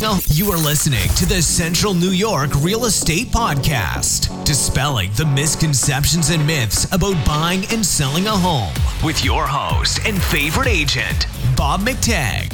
selling You are listening to the Central New York Real Estate Podcast, dispelling the misconceptions and myths about buying and selling a home with your host and favorite agent, Bob McTagg.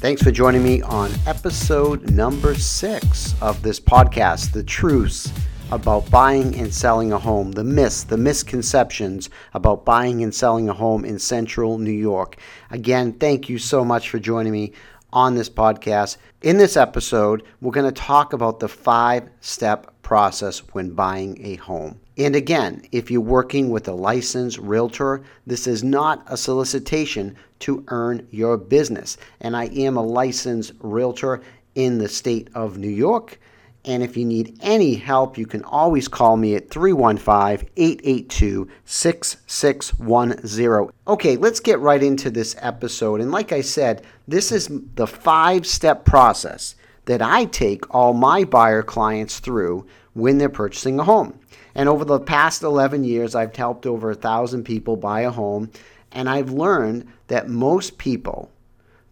Thanks for joining me on episode number six of this podcast, The Truths about buying and selling a home, the myths, the misconceptions about buying and selling a home in central New York. Again, thank you so much for joining me on this podcast. In this episode, we're going to talk about the five step process when buying a home. And again, if you're working with a licensed realtor, this is not a solicitation to earn your business. And I am a licensed realtor in the state of New York. And if you need any help, you can always call me at 315 882 6610. Okay, let's get right into this episode. And like I said, this is the five step process that I take all my buyer clients through when they're purchasing a home. And over the past 11 years, I've helped over a thousand people buy a home. And I've learned that most people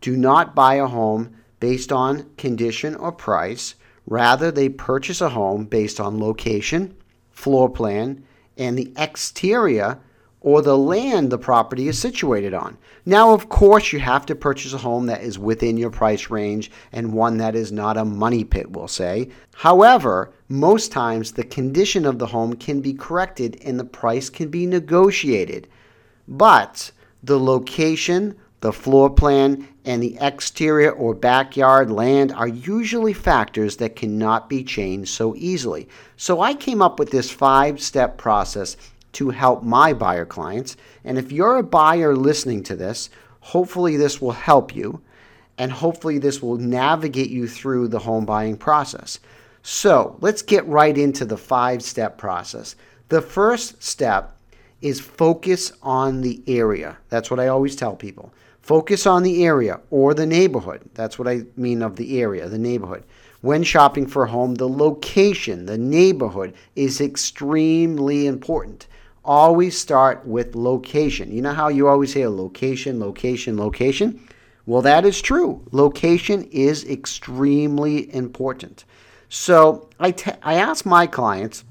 do not buy a home based on condition or price Rather, they purchase a home based on location, floor plan, and the exterior or the land the property is situated on. Now, of course, you have to purchase a home that is within your price range and one that is not a money pit, we'll say. However, most times the condition of the home can be corrected and the price can be negotiated. But the location, the floor plan and the exterior or backyard land are usually factors that cannot be changed so easily. So I came up with this five step process to help my buyer clients. And if you're a buyer listening to this, hopefully this will help you and hopefully this will navigate you through the home buying process. So let's get right into the five step process. The first step is focus on the area. That's what I always tell people. Focus on the area or the neighborhood. That's what I mean of the area, the neighborhood. When shopping for a home, the location, the neighborhood is extremely important. Always start with location. You know how you always hear location, location, location? Well, that is true. Location is extremely important. So I, t- I ask my clients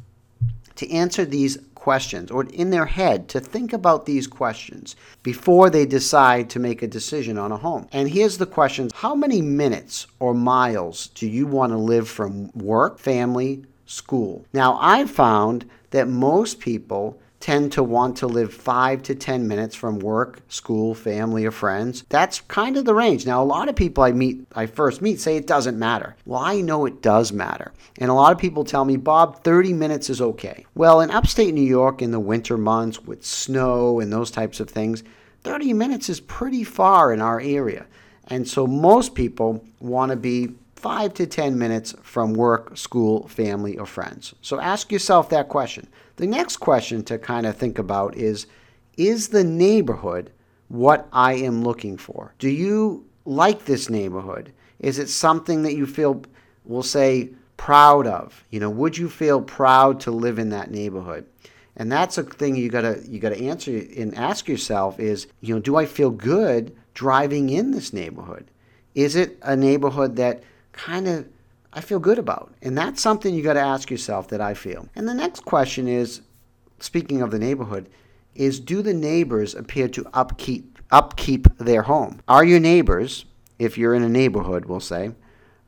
to answer these questions or in their head to think about these questions before they decide to make a decision on a home. And here's the questions How many minutes or miles do you want to live from work, family, school? Now, I've found that most people tend to want to live five to 10 minutes from work, school, family, or friends. That's kind of the range. Now, a lot of people I meet, I first meet, say it doesn't matter. Well, I know it does matter. And a lot of people tell me, Bob, 30 minutes is okay. Well, in upstate New York in the winter months with snow and those types of things, 30 minutes is pretty far in our area. And so most people want to be five to 10 minutes from work, school, family, or friends. So ask yourself that question. The next question to kind of think about is Is the neighborhood what I am looking for? Do you like this neighborhood? Is it something that you feel, we'll say, proud of? You know, would you feel proud to live in that neighborhood? And that's a thing you gotta you gotta answer and ask yourself is, you know, do I feel good driving in this neighborhood? Is it a neighborhood that kind of I feel good about? And that's something you got to ask yourself that I feel. And the next question is speaking of the neighborhood, is do the neighbors appear to upkeep upkeep their home? Are your neighbors, if you're in a neighborhood, we'll say,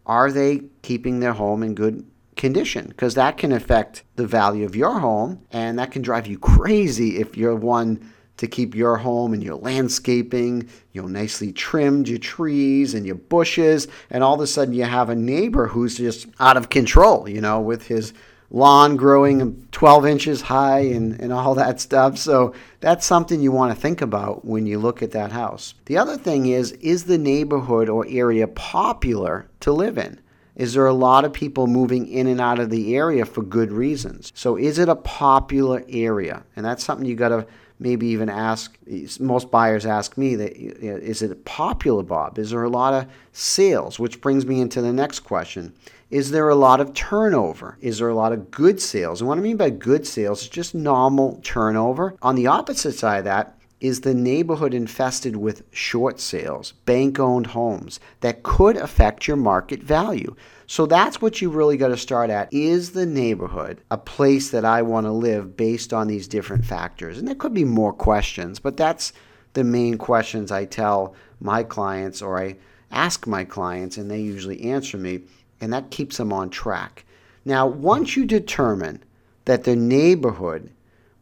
are they keeping their home in good condition? Because that can affect the value of your home and that can drive you crazy if you're one to keep your home and your landscaping, you know, nicely trimmed your trees and your bushes, and all of a sudden you have a neighbor who's just out of control, you know, with his lawn growing 12 inches high and, and all that stuff. So that's something you want to think about when you look at that house. The other thing is, is the neighborhood or area popular to live in? Is there a lot of people moving in and out of the area for good reasons? So is it a popular area? And that's something you got to maybe even ask most buyers ask me that is it popular bob? Is there a lot of sales? Which brings me into the next question. Is there a lot of turnover? Is there a lot of good sales? And what i mean by good sales is just normal turnover. On the opposite side of that Is the neighborhood infested with short sales, bank owned homes that could affect your market value? So that's what you really got to start at. Is the neighborhood a place that I want to live based on these different factors? And there could be more questions, but that's the main questions I tell my clients or I ask my clients, and they usually answer me, and that keeps them on track. Now, once you determine that the neighborhood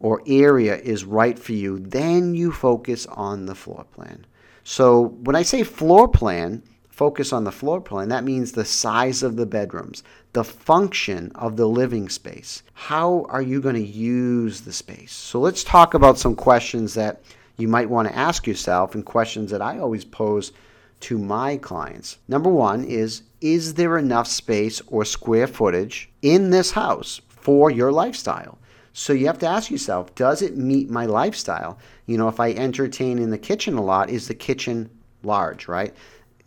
or area is right for you, then you focus on the floor plan. So, when I say floor plan, focus on the floor plan, that means the size of the bedrooms, the function of the living space. How are you going to use the space? So, let's talk about some questions that you might want to ask yourself and questions that I always pose to my clients. Number one is Is there enough space or square footage in this house for your lifestyle? So you have to ask yourself, does it meet my lifestyle? You know, if I entertain in the kitchen a lot, is the kitchen large, right?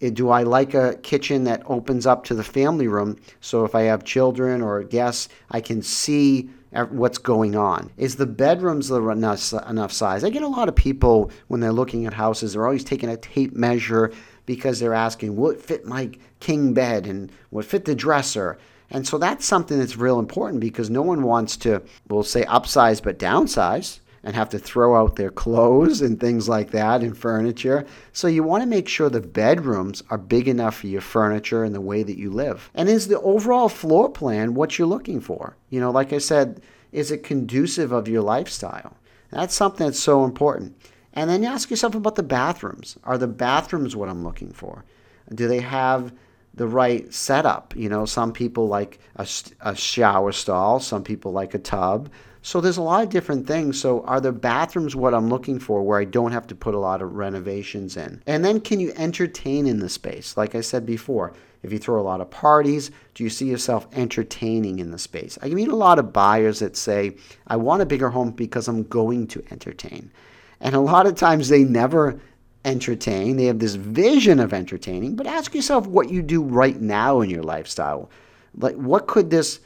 Eh, do I like a kitchen that opens up to the family room so if I have children or guests, I can see what's going on? Is the bedrooms enough, enough size? I get a lot of people when they're looking at houses, they're always taking a tape measure because they're asking, will it fit my king bed and will it fit the dresser? And so that's something that's real important because no one wants to, we'll say upsize but downsize and have to throw out their clothes and things like that and furniture. So you want to make sure the bedrooms are big enough for your furniture and the way that you live. And is the overall floor plan what you're looking for? You know, like I said, is it conducive of your lifestyle? That's something that's so important. And then you ask yourself about the bathrooms. Are the bathrooms what I'm looking for? Do they have the right setup. You know, some people like a, a shower stall, some people like a tub. So there's a lot of different things. So are the bathrooms what I'm looking for where I don't have to put a lot of renovations in? And then can you entertain in the space? Like I said before, if you throw a lot of parties, do you see yourself entertaining in the space? I meet a lot of buyers that say, I want a bigger home because I'm going to entertain. And a lot of times they never entertain. They have this vision of entertaining, but ask yourself what you do right now in your lifestyle. Like what could this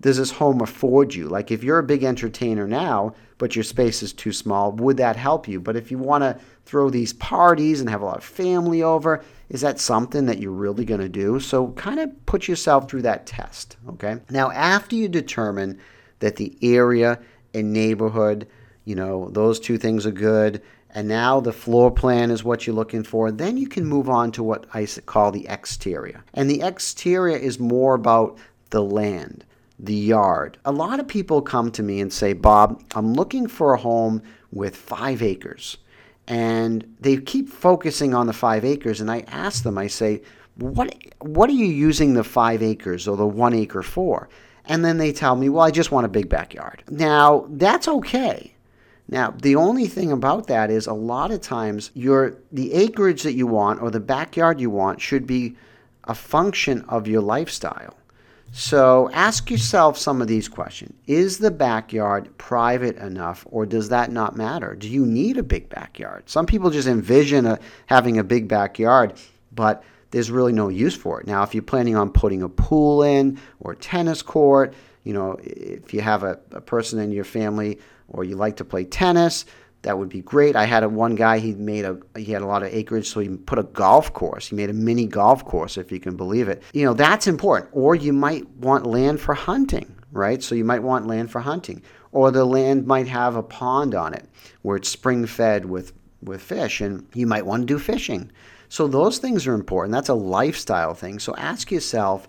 does this home afford you? Like if you're a big entertainer now, but your space is too small, would that help you? But if you want to throw these parties and have a lot of family over, is that something that you're really going to do? So kind of put yourself through that test, okay? Now after you determine that the area and neighborhood, you know, those two things are good, and now the floor plan is what you're looking for. Then you can move on to what I call the exterior. And the exterior is more about the land, the yard. A lot of people come to me and say, Bob, I'm looking for a home with five acres. And they keep focusing on the five acres. And I ask them, I say, what, what are you using the five acres or the one acre for? And then they tell me, well, I just want a big backyard. Now, that's okay. Now, the only thing about that is a lot of times your the acreage that you want or the backyard you want should be a function of your lifestyle. So ask yourself some of these questions. Is the backyard private enough or does that not matter? Do you need a big backyard? Some people just envision a, having a big backyard, but there's really no use for it. Now, if you're planning on putting a pool in or tennis court, you know, if you have a, a person in your family or you like to play tennis, that would be great. I had a, one guy he made a he had a lot of acreage, so he put a golf course. He made a mini golf course, if you can believe it. You know that's important. Or you might want land for hunting, right? So you might want land for hunting, or the land might have a pond on it where it's spring fed with with fish, and you might want to do fishing. So those things are important. That's a lifestyle thing. So ask yourself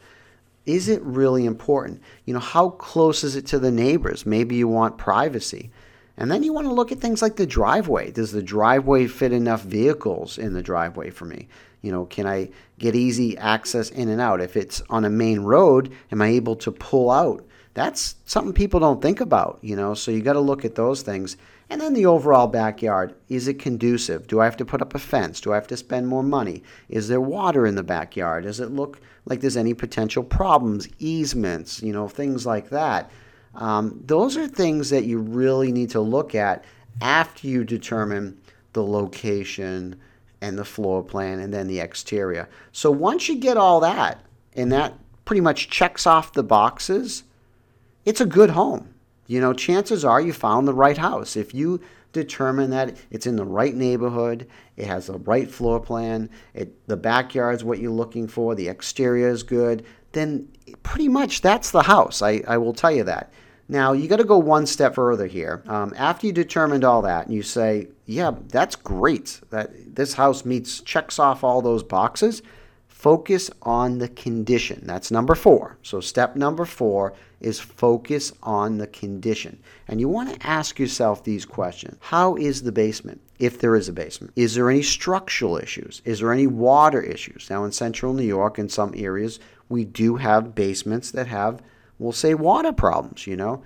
is it really important? You know, how close is it to the neighbors? Maybe you want privacy. And then you want to look at things like the driveway. Does the driveway fit enough vehicles in the driveway for me? You know, can I get easy access in and out? If it's on a main road, am I able to pull out? That's something people don't think about, you know, so you got to look at those things. And then the overall backyard is it conducive? Do I have to put up a fence? Do I have to spend more money? Is there water in the backyard? Does it look like there's any potential problems, easements, you know, things like that? Um, those are things that you really need to look at after you determine the location and the floor plan and then the exterior. So once you get all that, and that pretty much checks off the boxes, it's a good home you know, chances are you found the right house. If you determine that it's in the right neighborhood, it has the right floor plan, it, the backyard's what you're looking for, the exterior is good, then pretty much that's the house. I, I will tell you that. Now, you got to go one step further here. Um, after you determined all that, and you say, yeah, that's great. That this house meets checks off all those boxes. Focus on the condition. That's number four. So, step number four is focus on the condition. And you want to ask yourself these questions How is the basement? If there is a basement, is there any structural issues? Is there any water issues? Now, in central New York, in some areas, we do have basements that have, we'll say, water problems, you know?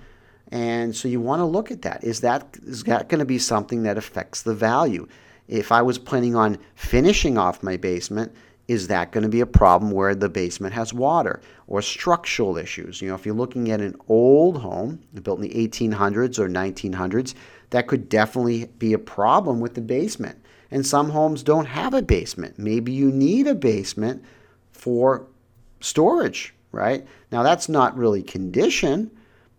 And so you want to look at that. Is that is that going to be something that affects the value? If I was planning on finishing off my basement, is that going to be a problem where the basement has water or structural issues? You know, if you're looking at an old home built in the 1800s or 1900s, that could definitely be a problem with the basement. And some homes don't have a basement. Maybe you need a basement for storage, right? Now that's not really condition,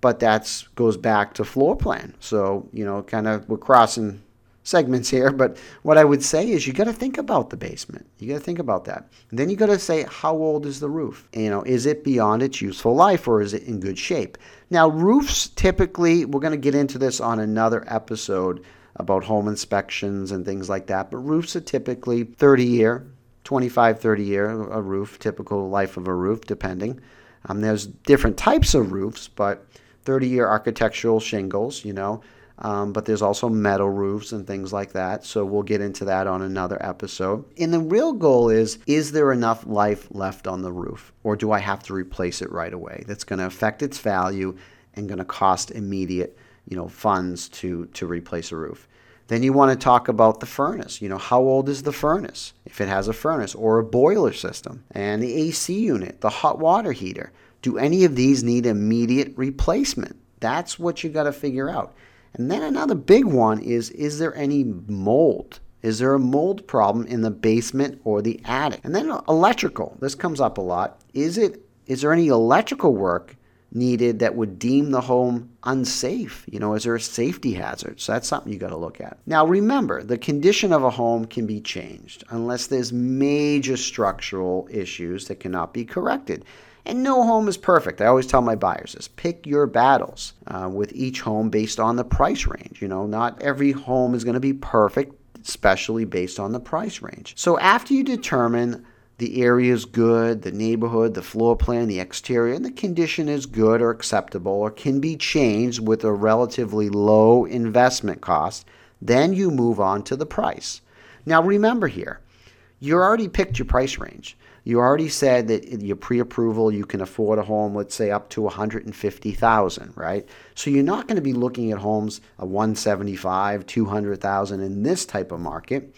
but that goes back to floor plan. So, you know, kind of we're crossing segments here, but what I would say is you got to think about the basement. You got to think about that. And then you got to say how old is the roof? You know, is it beyond its useful life or is it in good shape? Now, roofs typically, we're going to get into this on another episode about home inspections and things like that, but roofs are typically 30 year, 25, 30 year a roof, typical life of a roof, depending. Um, there's different types of roofs, but 30 year architectural shingles, you know, um, but there's also metal roofs and things like that. So we'll get into that on another episode. And the real goal is is there enough life left on the roof, or do I have to replace it right away? That's going to affect its value and going to cost immediate you know funds to to replace a roof. Then you want to talk about the furnace. You know, how old is the furnace? If it has a furnace or a boiler system, and the AC unit, the hot water heater. Do any of these need immediate replacement? That's what you got to figure out. And then another big one is is there any mold? Is there a mold problem in the basement or the attic? And then electrical. This comes up a lot. Is it is there any electrical work needed that would deem the home unsafe? You know, is there a safety hazard? So that's something you got to look at. Now, remember, the condition of a home can be changed unless there's major structural issues that cannot be corrected. And no home is perfect. I always tell my buyers this pick your battles uh, with each home based on the price range. You know, not every home is going to be perfect, especially based on the price range. So after you determine the area is good, the neighborhood, the floor plan, the exterior, and the condition is good or acceptable or can be changed with a relatively low investment cost, then you move on to the price. Now remember here, you already picked your price range. You already said that your pre-approval you can afford a home, let's say up to 150,000, right? So you're not going to be looking at homes of 175, 200,000 in this type of market.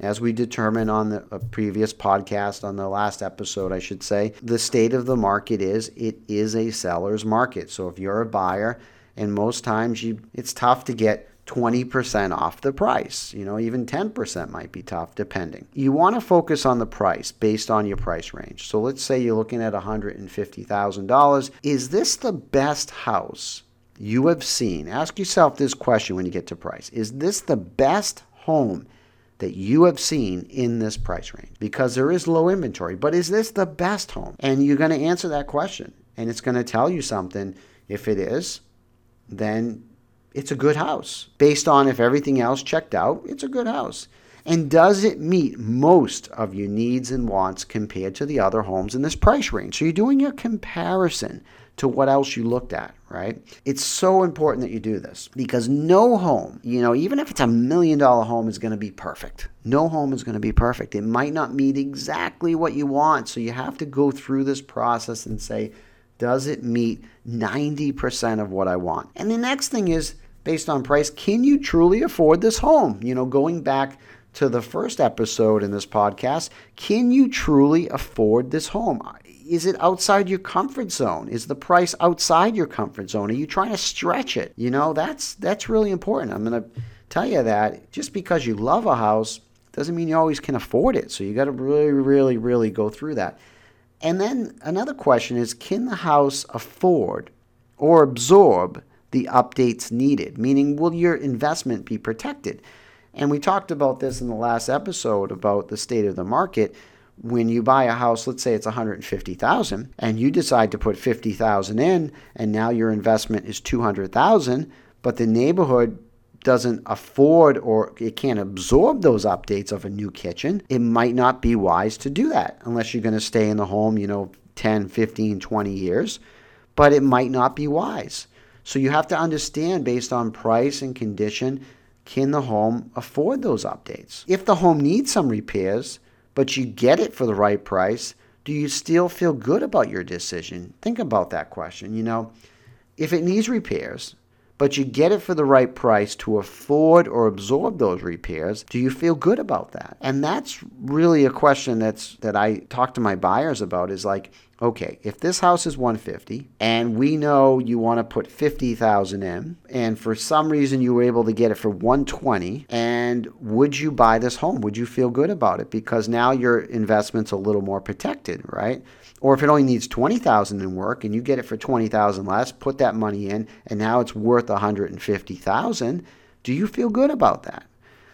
As we determined on the previous podcast, on the last episode, I should say, the state of the market is it is a seller's market. So if you're a buyer, and most times you, it's tough to get 20% off the price. You know, even 10% might be tough depending. You want to focus on the price based on your price range. So let's say you're looking at $150,000. Is this the best house you have seen? Ask yourself this question when you get to price. Is this the best home that you have seen in this price range? Because there is low inventory, but is this the best home? And you're going to answer that question and it's going to tell you something. If it is, then it's a good house. Based on if everything else checked out, it's a good house. And does it meet most of your needs and wants compared to the other homes in this price range? So you're doing your comparison to what else you looked at, right? It's so important that you do this because no home, you know, even if it's a million dollar home, is going to be perfect. No home is going to be perfect. It might not meet exactly what you want. So you have to go through this process and say, does it meet 90% of what I want? And the next thing is based on price, can you truly afford this home? You know, going back to the first episode in this podcast, can you truly afford this home? Is it outside your comfort zone? Is the price outside your comfort zone? Are you trying to stretch it? You know, that's that's really important. I'm going to tell you that just because you love a house doesn't mean you always can afford it. So you got to really really really go through that. And then another question is can the house afford or absorb the updates needed? Meaning, will your investment be protected? And we talked about this in the last episode about the state of the market. When you buy a house, let's say it's 150,000 and you decide to put 50,000 in and now your investment is 200,000, but the neighborhood doesn't afford or it can't absorb those updates of a new kitchen, it might not be wise to do that unless you're going to stay in the home, you know, 10, 15, 20 years, but it might not be wise. So you have to understand based on price and condition can the home afford those updates? If the home needs some repairs, but you get it for the right price, do you still feel good about your decision? Think about that question. You know, if it needs repairs, but you get it for the right price to afford or absorb those repairs, do you feel good about that? And that's really a question that's that I talk to my buyers about is like, okay, if this house is 150 and we know you want to put 50,000 in and for some reason you were able to get it for 120 and would you buy this home? Would you feel good about it because now your investment's a little more protected, right? Or if it only needs 20,000 in work and you get it for 20,000 less, put that money in and now it's worth 150,000, do you feel good about that?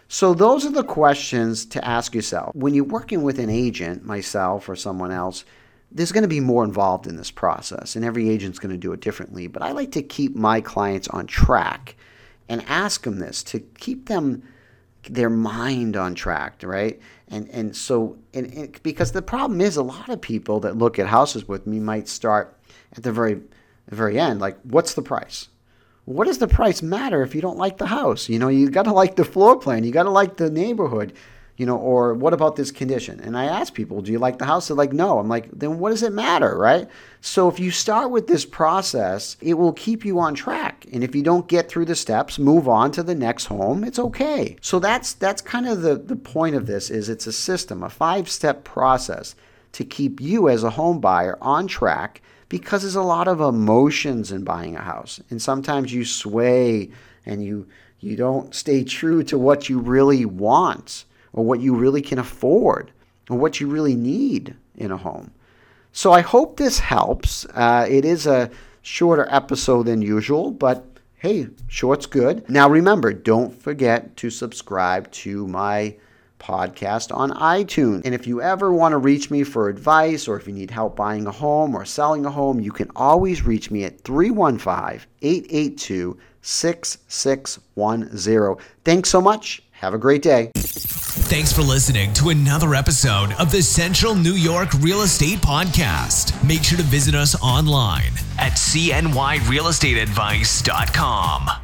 So, those are the questions to ask yourself. When you're working with an agent, myself or someone else, there's going to be more involved in this process, and every agent's going to do it differently. But I like to keep my clients on track and ask them this to keep them their mind on track, right? And and so and, and because the problem is a lot of people that look at houses with me might start at the very the very end, like, what's the price? What does the price matter if you don't like the house? You know, you got to like the floor plan, you got to like the neighborhood you know, or what about this condition? And I ask people, do you like the house? They're like, no. I'm like, then what does it matter, right? So if you start with this process, it will keep you on track. And if you don't get through the steps, move on to the next home. It's okay. So that's that's kind of the, the point of this is it's a system, a five-step process to keep you as a home buyer on track because there's a lot of emotions in buying a house. And sometimes you sway and you you don't stay true to what you really want or what you really can afford or what you really need in a home. So I hope this helps. Uh, it is a shorter episode than usual, but hey, short's good. Now remember, don't forget to subscribe to my podcast on iTunes. And if you ever want to reach me for advice or if you need help buying a home or selling a home, you can always reach me at 315 882 6610. Thanks so much. Have a great day. Thanks for listening to another episode of the Central New York Real Estate Podcast. Make sure to visit us online at cnyrealestateadvice.com.